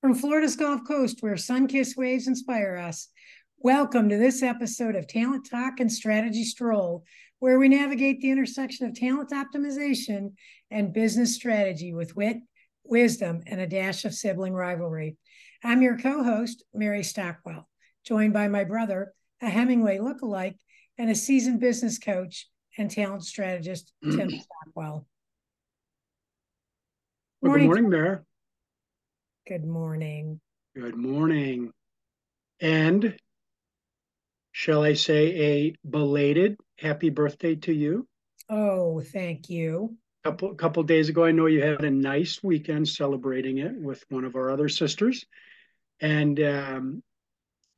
From Florida's Gulf Coast, where sun kissed waves inspire us, welcome to this episode of Talent Talk and Strategy Stroll, where we navigate the intersection of talent optimization and business strategy with wit, wisdom, and a dash of sibling rivalry. I'm your co host, Meri Stockwell, joined by my brother, a Hemingway lookalike, and a seasoned business coach and talent strategist, Tim Stockwell. Well, good morning, Meri. Good morning. Good morning. And shall I say a belated happy birthday to you? Oh, thank you. A couple couple days ago, I know you had a nice weekend celebrating it with one of our other sisters, and um,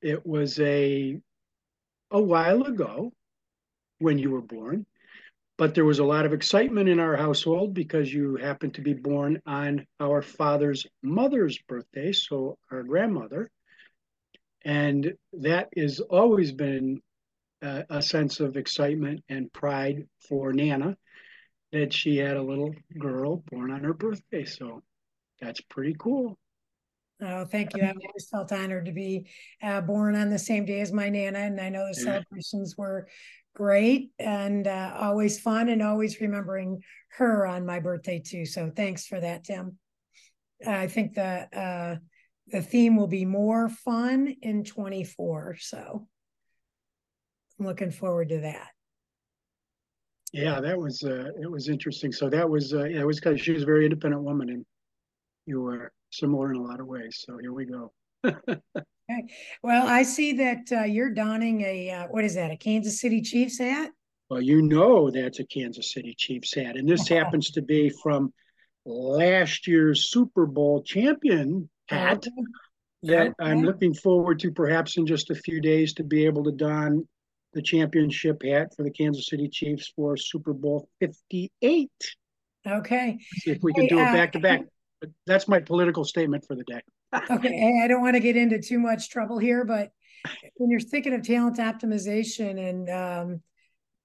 it was a a while ago when you were born but there was a lot of excitement in our household because you happened to be born on our father's mother's birthday, so our grandmother. And that has always been uh, a sense of excitement and pride for Nana that she had a little girl born on her birthday. So that's pretty cool. Oh, thank you. I've always felt honored to be uh, born on the same day as my Nana. And I know the celebrations were great and uh, always fun and always remembering her on my birthday too. So thanks for that, Tim. I think the uh, the theme will be more fun in 24. So I'm looking forward to that. Yeah, that was uh, it was interesting. So that was uh, yeah, it was because she was a very independent woman and you were similar in a lot of ways. So here we go. Okay. Well, I see that uh, you're donning a uh, what is that? A Kansas City Chiefs hat? Well, you know that's a Kansas City Chiefs hat, and this happens to be from last year's Super Bowl champion hat. Okay. That okay. I'm looking forward to, perhaps in just a few days, to be able to don the championship hat for the Kansas City Chiefs for Super Bowl 58. Okay. See if we can hey, do it back to back. That's my political statement for the day okay, I don't want to get into too much trouble here, but when you're thinking of talent optimization and um,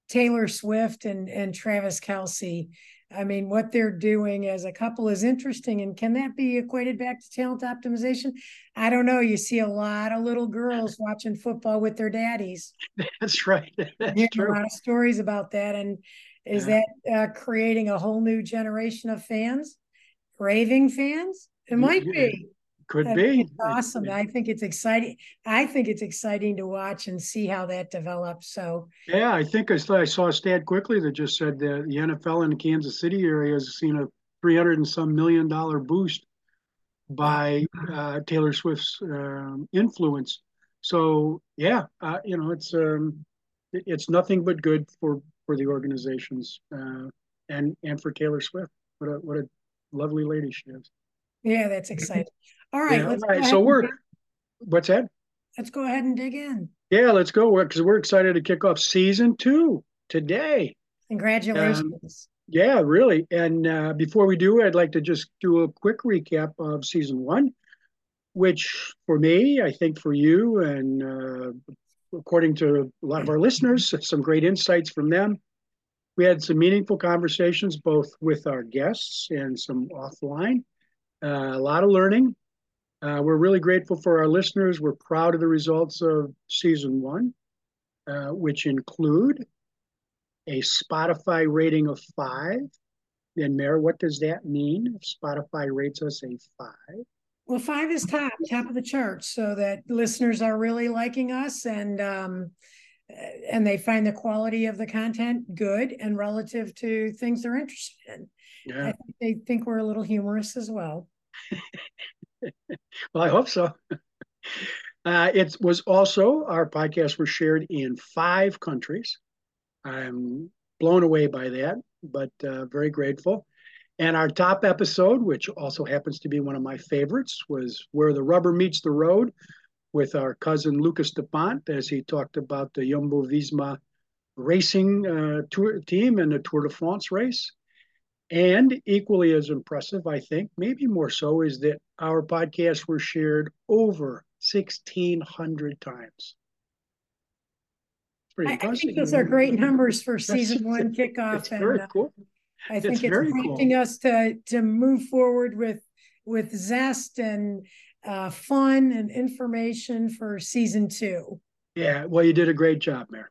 Taylor Swift and and Travis Kelce, I mean, what they're doing as a couple is interesting. And can that be equated back to talent optimization? I don't know. You see a lot of little girls watching football with their daddies. That's right. That's true. A lot of stories about that. And is yeah. that uh, creating a whole new generation of fans, raving fans? It might yeah. be. Could That'd be. be awesome. I think it's exciting. I think it's exciting to watch and see how that develops. So yeah, I think I saw, I saw a stat quickly that just said that the NFL in the Kansas City area has seen a 300 and some million dollar boost by uh, Taylor Swift's um, influence. So yeah, uh, you know, it's um, it's nothing but good for for the organizations uh, and and for Taylor Swift. What a what a lovely lady she is. Yeah, that's exciting. All right. Yeah, all right. So we're, what's that? Let's go ahead and dig in. Yeah, let's go because we're excited to kick off season two today. Congratulations. Um, yeah, really. And uh, before we do, I'd like to just do a quick recap of season one, which for me, I think for you, and uh, according to a lot of our listeners, some great insights from them. We had some meaningful conversations both with our guests and some offline. Uh, a lot of learning, uh, we're really grateful for our listeners. We're proud of the results of season one, uh, which include a Spotify rating of five. And Meri, what does that mean? If Spotify rates us a five. Well, five is top, top of the charts, so that listeners are really liking us and um, and they find the quality of the content good and relative to things they're interested in. Yeah. I think they think we're a little humorous as well. well, I hope so. Uh, it was also, our podcast was shared in five countries. I'm blown away by that, but uh, very grateful. And our top episode, which also happens to be one of my favorites, was Where the Rubber Meets the Road with our cousin Lucas DuPont as he talked about the Jumbo Visma racing uh, tour team and the Tour de France race. And equally as impressive, I think, maybe more so, is that our podcasts were shared over 1,600 times. I, I, think those are great numbers for season one kickoff. and, very uh, cool. I think it's, it's prompting cool. us to to move forward with with zest and uh, fun and information for season two. Yeah, well, you did a great job, Meri.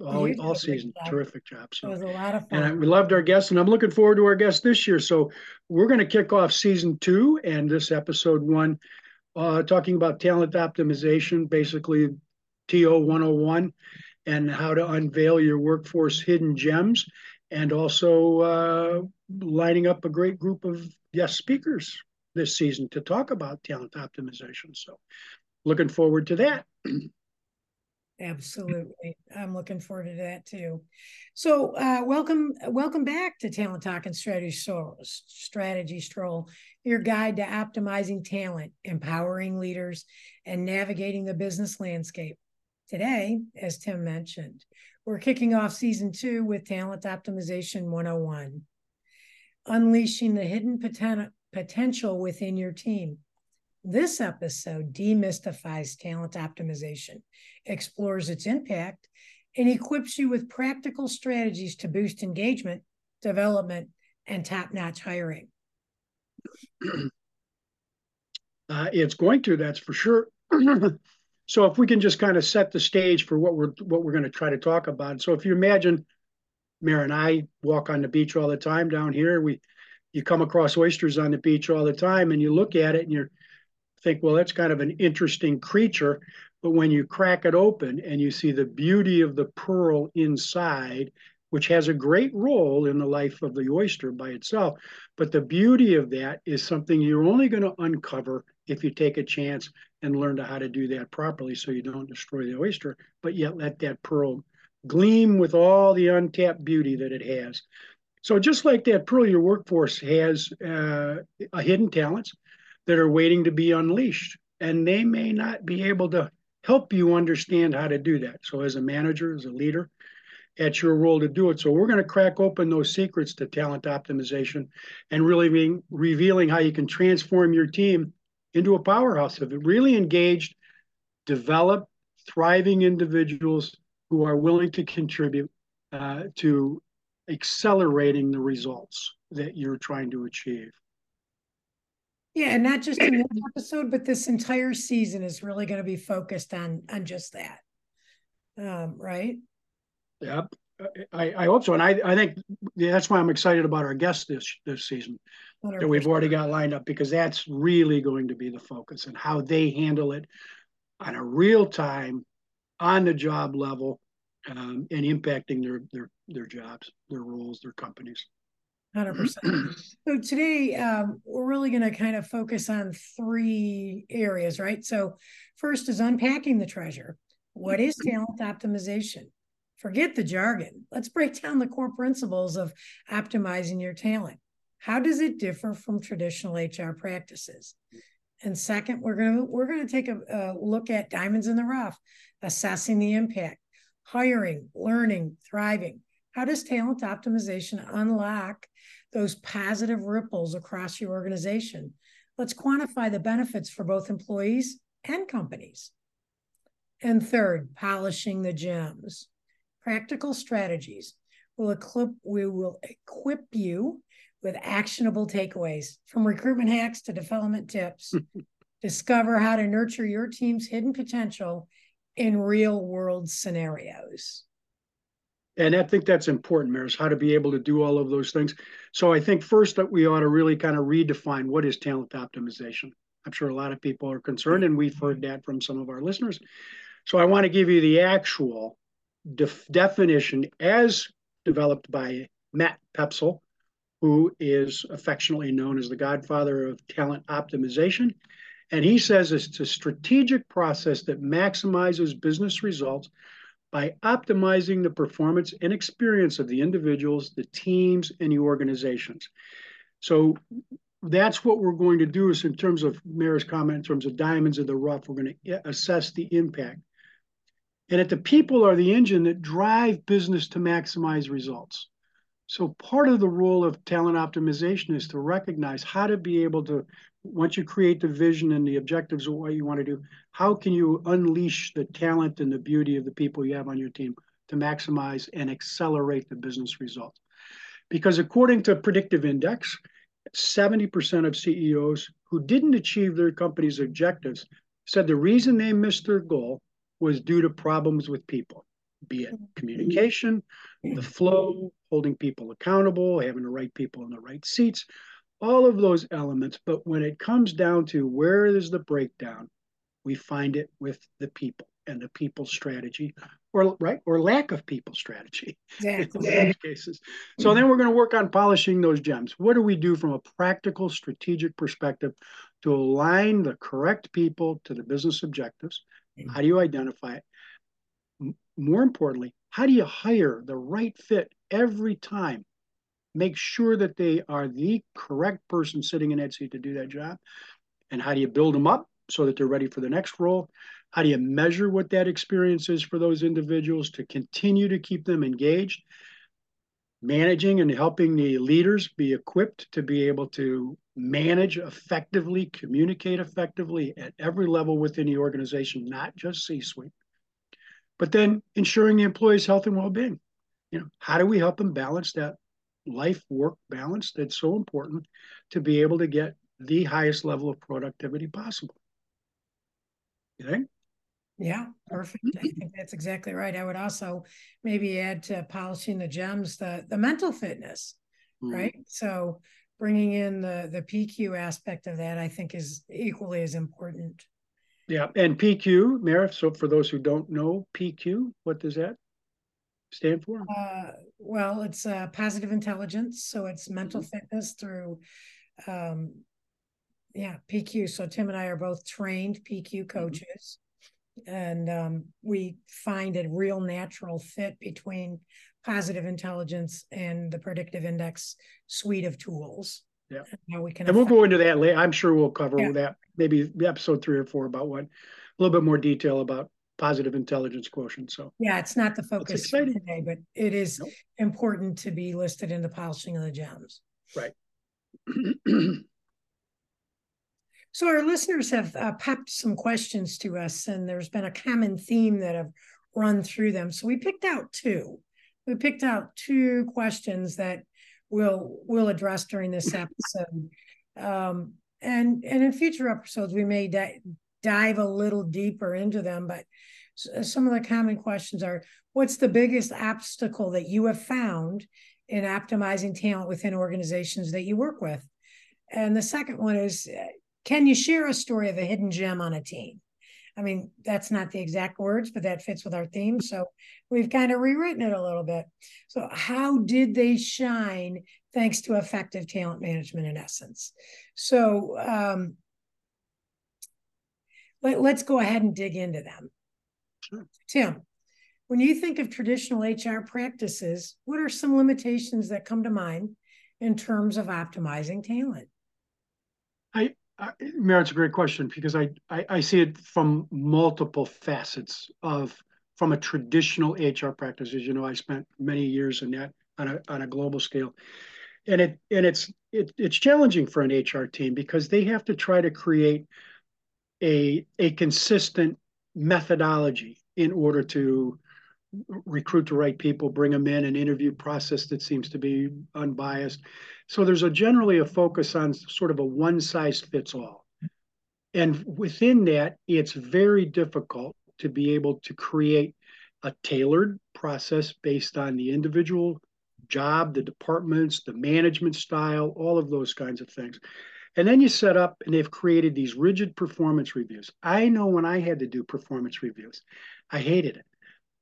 All, all season, job. terrific job. So it was a lot of fun. And we loved our guests, and I'm looking forward to our guests this year. So we're going to kick off season two and this episode one, uh, talking about talent optimization, basically TO 101, and how to unveil your workforce hidden gems, and also uh, lining up a great group of guest speakers this season to talk about talent optimization. So looking forward to that. Absolutely. I'm looking forward to that too. So uh, welcome welcome back to Talent Talk and Strategy Stroll, Strategy Stroll, your guide to optimizing talent, empowering leaders, and navigating the business landscape. Today, as Tim mentioned, we're kicking off season two with Talent Optimization 101, unleashing the hidden poten- potential within your team. This episode demystifies talent optimization, explores its impact, and equips you with practical strategies to boost engagement, development, and top notch hiring. Uh, it's going to, that's for sure. so if we can just kind of set the stage for what we're what we're going to try to talk about. So if you imagine, Meri and I walk on the beach all the time down here. We you come across oysters on the beach all the time, and you look at it and you're think, well, that's kind of an interesting creature. But when you crack it open and you see the beauty of the pearl inside, which has a great role in the life of the oyster by itself, but the beauty of that is something you're only going to uncover if you take a chance and learn to how to do that properly so you don't destroy the oyster, but yet let that pearl gleam with all the untapped beauty that it has. So just like that pearl, your workforce has uh, hidden talents that are waiting to be unleashed. And they may not be able to help you understand how to do that. So, as a manager, as a leader, it's your role to do it. So, we're going to crack open those secrets to talent optimization and really being revealing how you can transform your team into a powerhouse of really engaged, developed, thriving individuals who are willing to contribute uh, to accelerating the results that you're trying to achieve. Yeah, and not just in this episode, but this entire season is really going to be focused on on just that. Um, right? Yep. I, I hope so. And I, I think that's why I'm excited about our guests this this season 100%. that we've already got lined up because that's really going to be the focus and how they handle it on a real time, on the job level, um, and impacting their their their jobs, their roles, their companies. 100%. so today um, we're really going to kind of focus on three areas, right? So first is unpacking the treasure. What is talent optimization? Forget the jargon. Let's break down the core principles of optimizing your talent. How does it differ from traditional HR practices? And second, we're going to we're going to take a, a look at diamonds in the rough, assessing the impact, hiring, learning, thriving. How does talent optimization unlock those positive ripples across your organization? Let's quantify the benefits for both employees and companies. And third, polishing the gems. Practical strategies will equip, we will equip you with actionable takeaways from recruitment hacks to development tips. Discover how to nurture your team's hidden potential in real world scenarios and I think that's important, Maris, how to be able to do all of those things. So I think first that we ought to really kind of redefine what is talent optimization. I'm sure a lot of people are concerned, and we've heard that from some of our listeners. So I want to give you the actual def- definition as developed by Matt Poepsel, who is affectionately known as the godfather of talent optimization. And he says it's a strategic process that maximizes business results by optimizing the performance and experience of the individuals, the teams, and the organizations. So that's what we're going to do is in terms of Meri's comment, in terms of diamonds in the rough, we're going to assess the impact. And that the people are the engine that drive business to maximize results. So part of the role of talent optimization is to recognize how to be able to once you create the vision and the objectives of what you want to do, how can you unleash the talent and the beauty of the people you have on your team to maximize and accelerate the business results? Because according to Predictive Index, 70% of CEOs who didn't achieve their company's objectives said the reason they missed their goal was due to problems with people, be it mm-hmm. communication, the flow, holding people accountable, having the right people in the right seats, all of those elements. But when it comes down to where is the breakdown, we find it with the people and the people strategy or right or lack of people strategy exactly. in most cases so then we're going to work on polishing those gems what do we do from a practical strategic perspective to align the correct people to the business objectives mm. how do you identify it more importantly how do you hire the right fit every time make sure that they are the correct person sitting in that seat to do that job and how do you build them up so that they're ready for the next role how do you measure what that experience is for those individuals to continue to keep them engaged? Managing and helping the leaders be equipped to be able to manage effectively, communicate effectively at every level within the organization, not just C suite. But then ensuring the employees' health and well being. You know, how do we help them balance that life work balance that's so important to be able to get the highest level of productivity possible? You think? Yeah, perfect. I think that's exactly right. I would also maybe add to polishing the gems the the mental fitness, mm-hmm. right? So bringing in the the PQ aspect of that, I think, is equally as important. Yeah, and PQ, Meri. So for those who don't know PQ, what does that stand for? Uh, well, it's uh, positive intelligence, so it's mental mm-hmm. fitness through. Um, yeah, PQ. So Tim and I are both trained PQ mm-hmm. coaches and um, we find a real natural fit between positive intelligence and the predictive index suite of tools. Yeah, and we can. And we'll go into that later. I'm sure we'll cover yeah. that maybe episode three or four about what a little bit more detail about positive intelligence quotient. So yeah, it's not the focus today, but it is nope. important to be listed in the polishing of the gems. Right. So our listeners have uh, popped some questions to us, and there's been a common theme that have run through them. So we picked out two. We picked out two questions that we'll we'll address during this episode, um, and and in future episodes we may di- dive a little deeper into them. But some of the common questions are: What's the biggest obstacle that you have found in optimizing talent within organizations that you work with? And the second one is can you share a story of a hidden gem on a team? I mean, that's not the exact words, but that fits with our theme. So we've kind of rewritten it a little bit. So, how did they shine thanks to effective talent management in essence? So, um, let, let's go ahead and dig into them. Sure. Tim, when you think of traditional HR practices, what are some limitations that come to mind in terms of optimizing talent? I, uh, Merritt's a great question because I, I, I see it from multiple facets of from a traditional HR practice. As you know, I spent many years in that on a on a global scale, and it and it's it, it's challenging for an HR team because they have to try to create a a consistent methodology in order to recruit the right people, bring them in, an interview process that seems to be unbiased. So there's a generally a focus on sort of a one size fits all. And within that, it's very difficult to be able to create a tailored process based on the individual job, the departments, the management style, all of those kinds of things. And then you set up and they've created these rigid performance reviews. I know when I had to do performance reviews, I hated it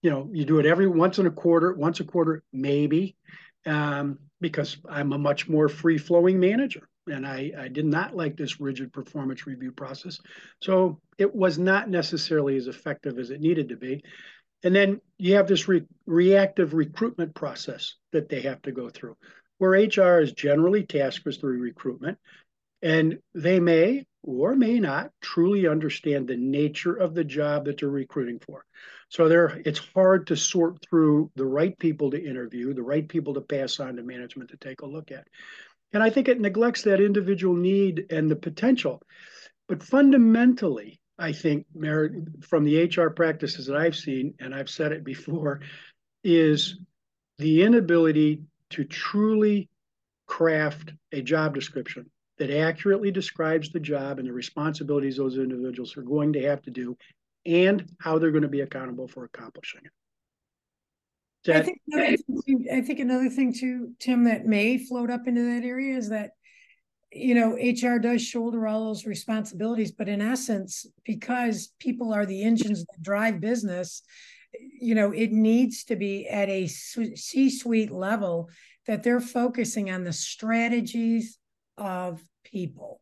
you know, you do it every once in a quarter, once a quarter, maybe, um, because I'm a much more free flowing manager. And I, I did not like this rigid performance review process. So it was not necessarily as effective as it needed to be. And then you have this re- reactive recruitment process that they have to go through, where HR is generally tasked with the recruitment. And they may or may not truly understand the nature of the job that they're recruiting for. So there, it's hard to sort through the right people to interview, the right people to pass on to management to take a look at. And I think it neglects that individual need and the potential. But fundamentally, I think, from the HR practices that I've seen, and I've said it before, is the inability to truly craft a job description that accurately describes the job and the responsibilities those individuals are going to have to do and how they're going to be accountable for accomplishing it. That, I, think another thing, I think another thing too, Tim, that may float up into that area is that you know hr does shoulder all those responsibilities but in essence because people are the engines that drive business you know it needs to be at a c suite level that they're focusing on the strategies of people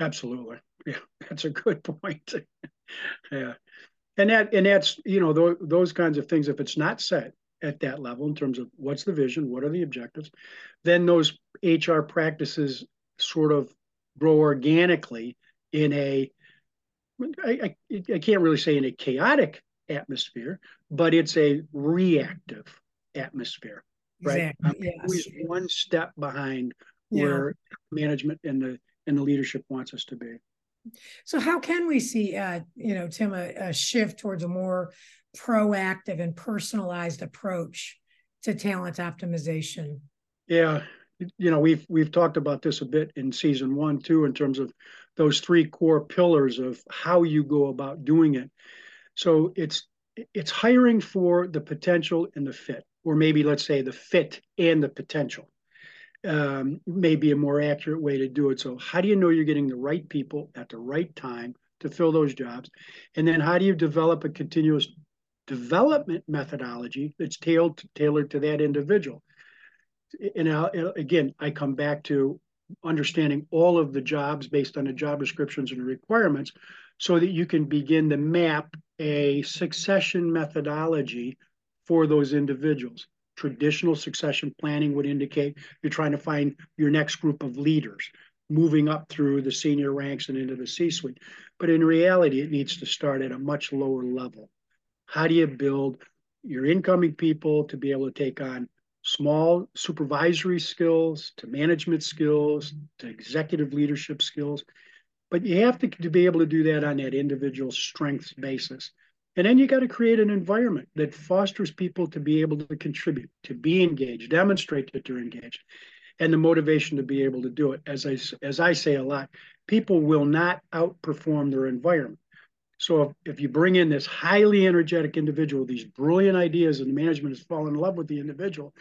absolutely yeah that's a good point yeah and that and that's you know th- those kinds of things if it's not set at that level in terms of what's the vision what are the objectives then those hr practices sort of grow organically in a I, I, I can't really say in a chaotic atmosphere, but it's a reactive atmosphere, right? Exactly. Yes. Always one step behind yeah. where management and the and the leadership wants us to be. So, how can we see, uh, you know, Tim, a, a shift towards a more proactive and personalized approach to talent optimization? Yeah, you know we've we've talked about this a bit in season one too in terms of those three core pillars of how you go about doing it so it's it's hiring for the potential and the fit or maybe let's say the fit and the potential um, may be a more accurate way to do it. So how do you know you're getting the right people at the right time to fill those jobs? And then how do you develop a continuous development methodology that's tailored tailored to that individual? And again, I come back to understanding all of the jobs based on the job descriptions and requirements so that you can begin to map a succession methodology for those individuals. Traditional succession planning would indicate you're trying to find your next group of leaders, moving up through the senior ranks and into the C suite. But in reality, it needs to start at a much lower level. How do you build your incoming people to be able to take on small supervisory skills to management skills to executive leadership skills. But you have to, to be able to do that on that individual strengths basis. And then you got to create an environment that fosters people to be able to contribute, to be engaged, demonstrate that they're engaged, and the motivation to be able to do it. As I, as I say a lot, people will not outperform their environment. So if, if you bring in this highly energetic individual, these brilliant ideas, and the management has fallen in love with the individual,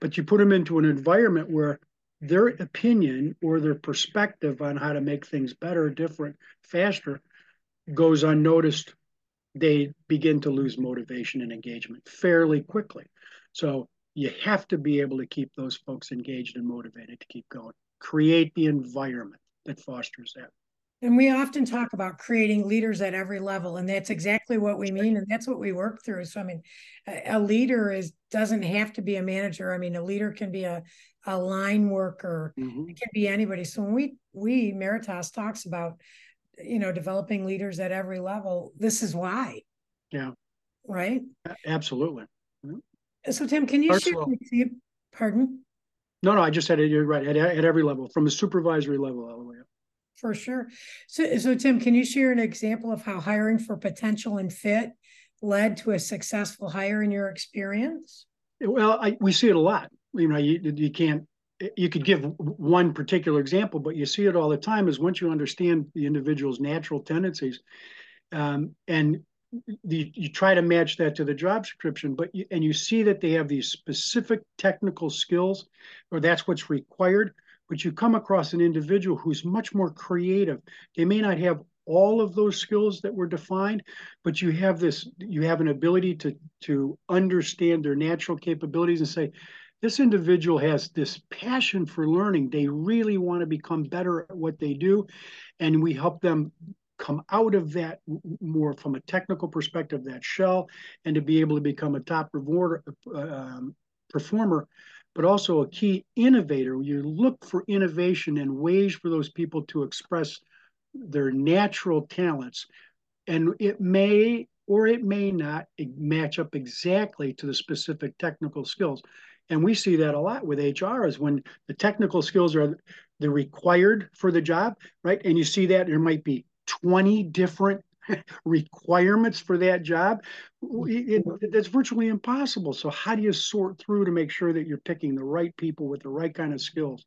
but you put them into an environment where their opinion or their perspective on how to make things better, different, faster goes unnoticed, they begin to lose motivation and engagement fairly quickly. So you have to be able to keep those folks engaged and motivated to keep going. Create the environment that fosters that. And we often talk about creating leaders at every level, and that's exactly what we mean, and that's what we work through. So, I mean, a, a leader is doesn't have to be a manager. I mean, a leader can be a a line worker. Mm-hmm. It can be anybody. So when we we Meritas talks about, you know, developing leaders at every level, this is why. Yeah. Right. Absolutely. Mm-hmm. So Tim, can you First share? Pardon? No, no, I just said it. You're right at, at every level, from the supervisory level all the way up. For sure. So, so Tim, can you share an example of how hiring for potential and fit led to a successful hire in your experience? Well, I, we see it a lot. You know, you, you can't you could give one particular example, but you see it all the time. Is once you understand the individual's natural tendencies, um, and the, you try to match that to the job description, but you, and you see that they have these specific technical skills, or that's what's required but you come across an individual who's much more creative. They may not have all of those skills that were defined, but you have this, you have an ability to to understand their natural capabilities and say, this individual has this passion for learning. They really want to become better at what they do. And we help them come out of that more from a technical perspective, that shell, and to be able to become a top rewarder, uh, um, performer but also a key innovator. You look for innovation and ways for those people to express their natural talents. And it may or it may not match up exactly to the specific technical skills. And we see that a lot with HR is when the technical skills are the required for the job, right? And you see that there might be 20 different requirements for that job, it, it, that's virtually impossible. So how do you sort through to make sure that you're picking the right people with the right kind of skills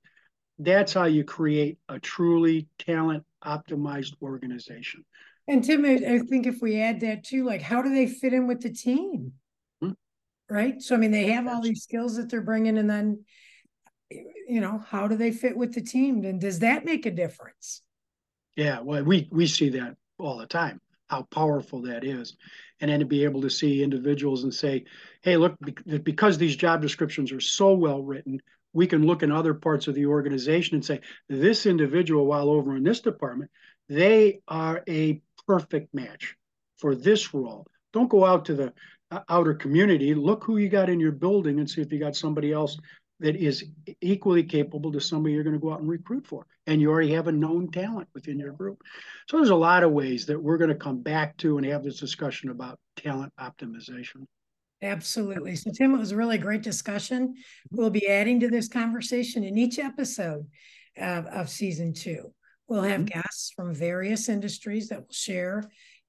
that's how you create a truly talent optimized organization. And Tim, I think if we add that too, like how do they fit in with the team? Right. So, I mean, they have all these skills that they're bringing, and then, you know, how do they fit with the team? And does that make a difference? Yeah. Well, we, we see that all the time, how powerful that is. And then to be able to see individuals and say, hey, look, because these job descriptions are so well written, we can look in other parts of the organization and say, this individual, while over in this department, they are a perfect match for this role. Don't go out to the outer community. Look who you got in your building and see if you got somebody else that is equally capable to somebody you're going to go out and recruit for. And you already have a known talent within your group. So there's a lot of ways that we're going to come back to and have this discussion about talent optimization. Absolutely. So, Tim, it was a really great discussion. We'll be adding to this conversation in each episode of, of season two. We'll have mm-hmm. guests from various industries that will share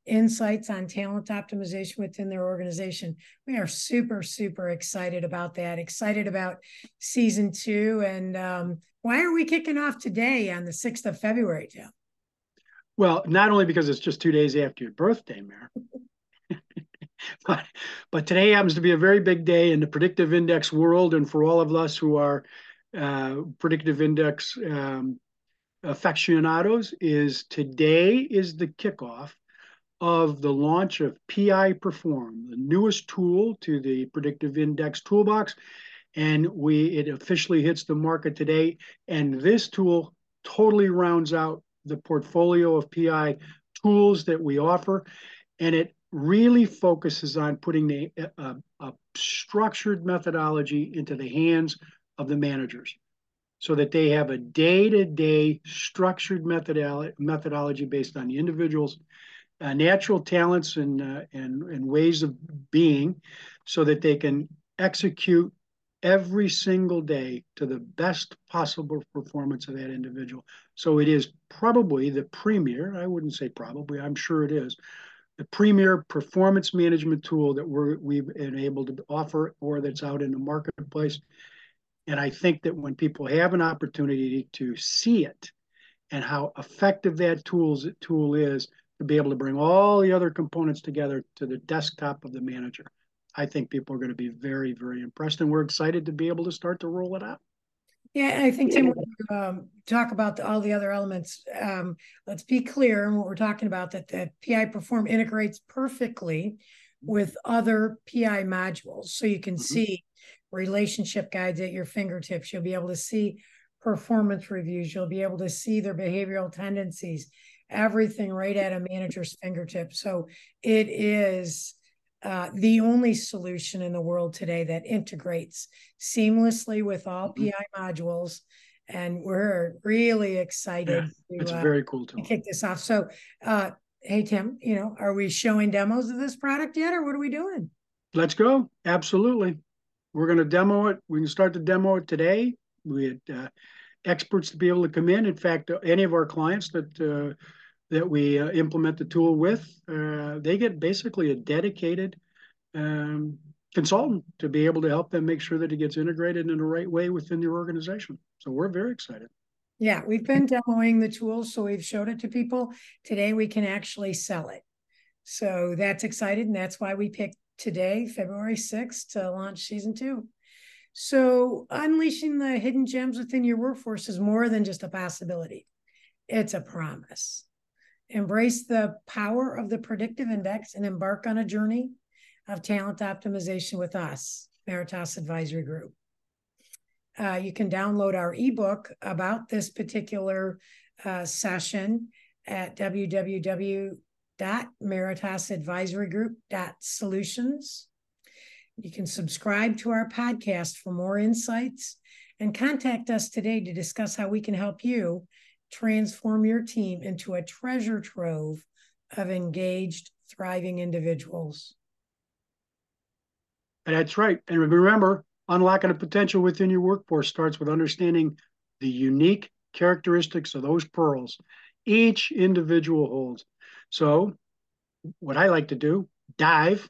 insights on talent optimization within their organization. We are super, super excited about that, excited about season two. And um, why are we kicking off today on the 6th of February, Tim? Well, not only because it's just two days after your birthday, Meri. but, but today happens to be a very big day in the predictive index world. And for all of us who are uh, predictive index um, aficionados is today is the kickoff of the launch of PI Perform, the newest tool to the predictive index toolbox. And we it officially hits the market today. And this tool totally rounds out the portfolio of PI tools that we offer. And it really focuses on putting the, a, a structured methodology into the hands of the managers so that they have a day-to-day structured methodology, methodology based on the individual's uh, natural talents and, uh, and, and ways of being so that they can execute every single day to the best possible performance of that individual. So it is probably the premier, I wouldn't say probably, I'm sure it is, the premier performance management tool that we're, we've been able to offer or that's out in the marketplace. And I think that when people have an opportunity to see it and how effective that tools, tool is to be able to bring all the other components together to the desktop of the manager, I think people are going to be very, very impressed. And we're excited to be able to start to roll it out. Yeah, I think Tim, um, talk about the, all the other elements, um, let's be clear in what we're talking about. That the PI Perform integrates perfectly with other PI modules, so you can mm-hmm. see relationship guides at your fingertips. You'll be able to see performance reviews. You'll be able to see their behavioral tendencies. Everything right at a manager's fingertips. So it is uh, the only solution in the world today that integrates seamlessly with all mm-hmm. PI modules. And we're really excited yeah, to, it's uh, very cool to kick this off. So, uh, hey, Tim, you know, are we showing demos of this product yet or what are we doing? Let's go. Absolutely. We're going to demo it. We can start to demo it today. We had uh, experts to be able to come in. In fact, any of our clients that uh, that we uh, implement the tool with, uh, they get basically a dedicated um, consultant to be able to help them make sure that it gets integrated in the right way within their organization. So we're very excited. Yeah, we've been demoing the tool, so we've showed it to people. Today we can actually sell it. So that's excited, and that's why we picked today, February 6th, to launch season two. So unleashing the hidden gems within your workforce is more than just a possibility. It's a promise. Embrace the power of the predictive index and embark on a journey of talent optimization with us, Meritas Advisory Group. Uh, you can download our ebook about this particular uh, session at www.meritasadvisorygroup.solutions. You can subscribe to our podcast for more insights and contact us today to discuss how we can help you transform your team into a treasure trove of engaged, thriving individuals. That's right. And remember, unlocking the potential within your workforce starts with understanding the unique characteristics of those pearls each individual holds. So, what I like to do, dive.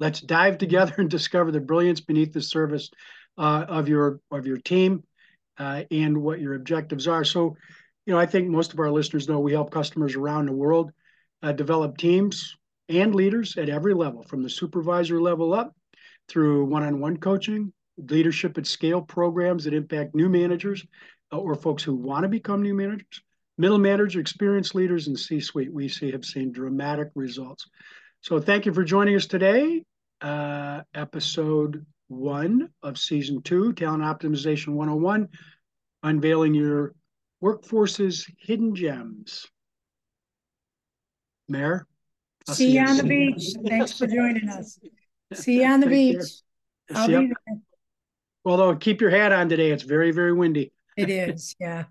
Let's dive together and discover the brilliance beneath the surface uh, of your of your team uh, and what your objectives are. So, you know, I think most of our listeners know we help customers around the world uh, develop teams and leaders at every level, from the supervisor level up through one-on-one coaching, leadership at scale programs that impact new managers uh, or folks who want to become new managers. Middle manager, experienced leaders, and C-suite we see have seen dramatic results. So thank you for joining us today. Uh, episode one of season two, Talent Optimization 101, unveiling your workforce's hidden gems. Meri? I'll see, see you on the beach. Thanks for joining us. See you on the Take beach. I'll yep. be there. Although keep your hat on today. It's very, very windy. It is, yeah.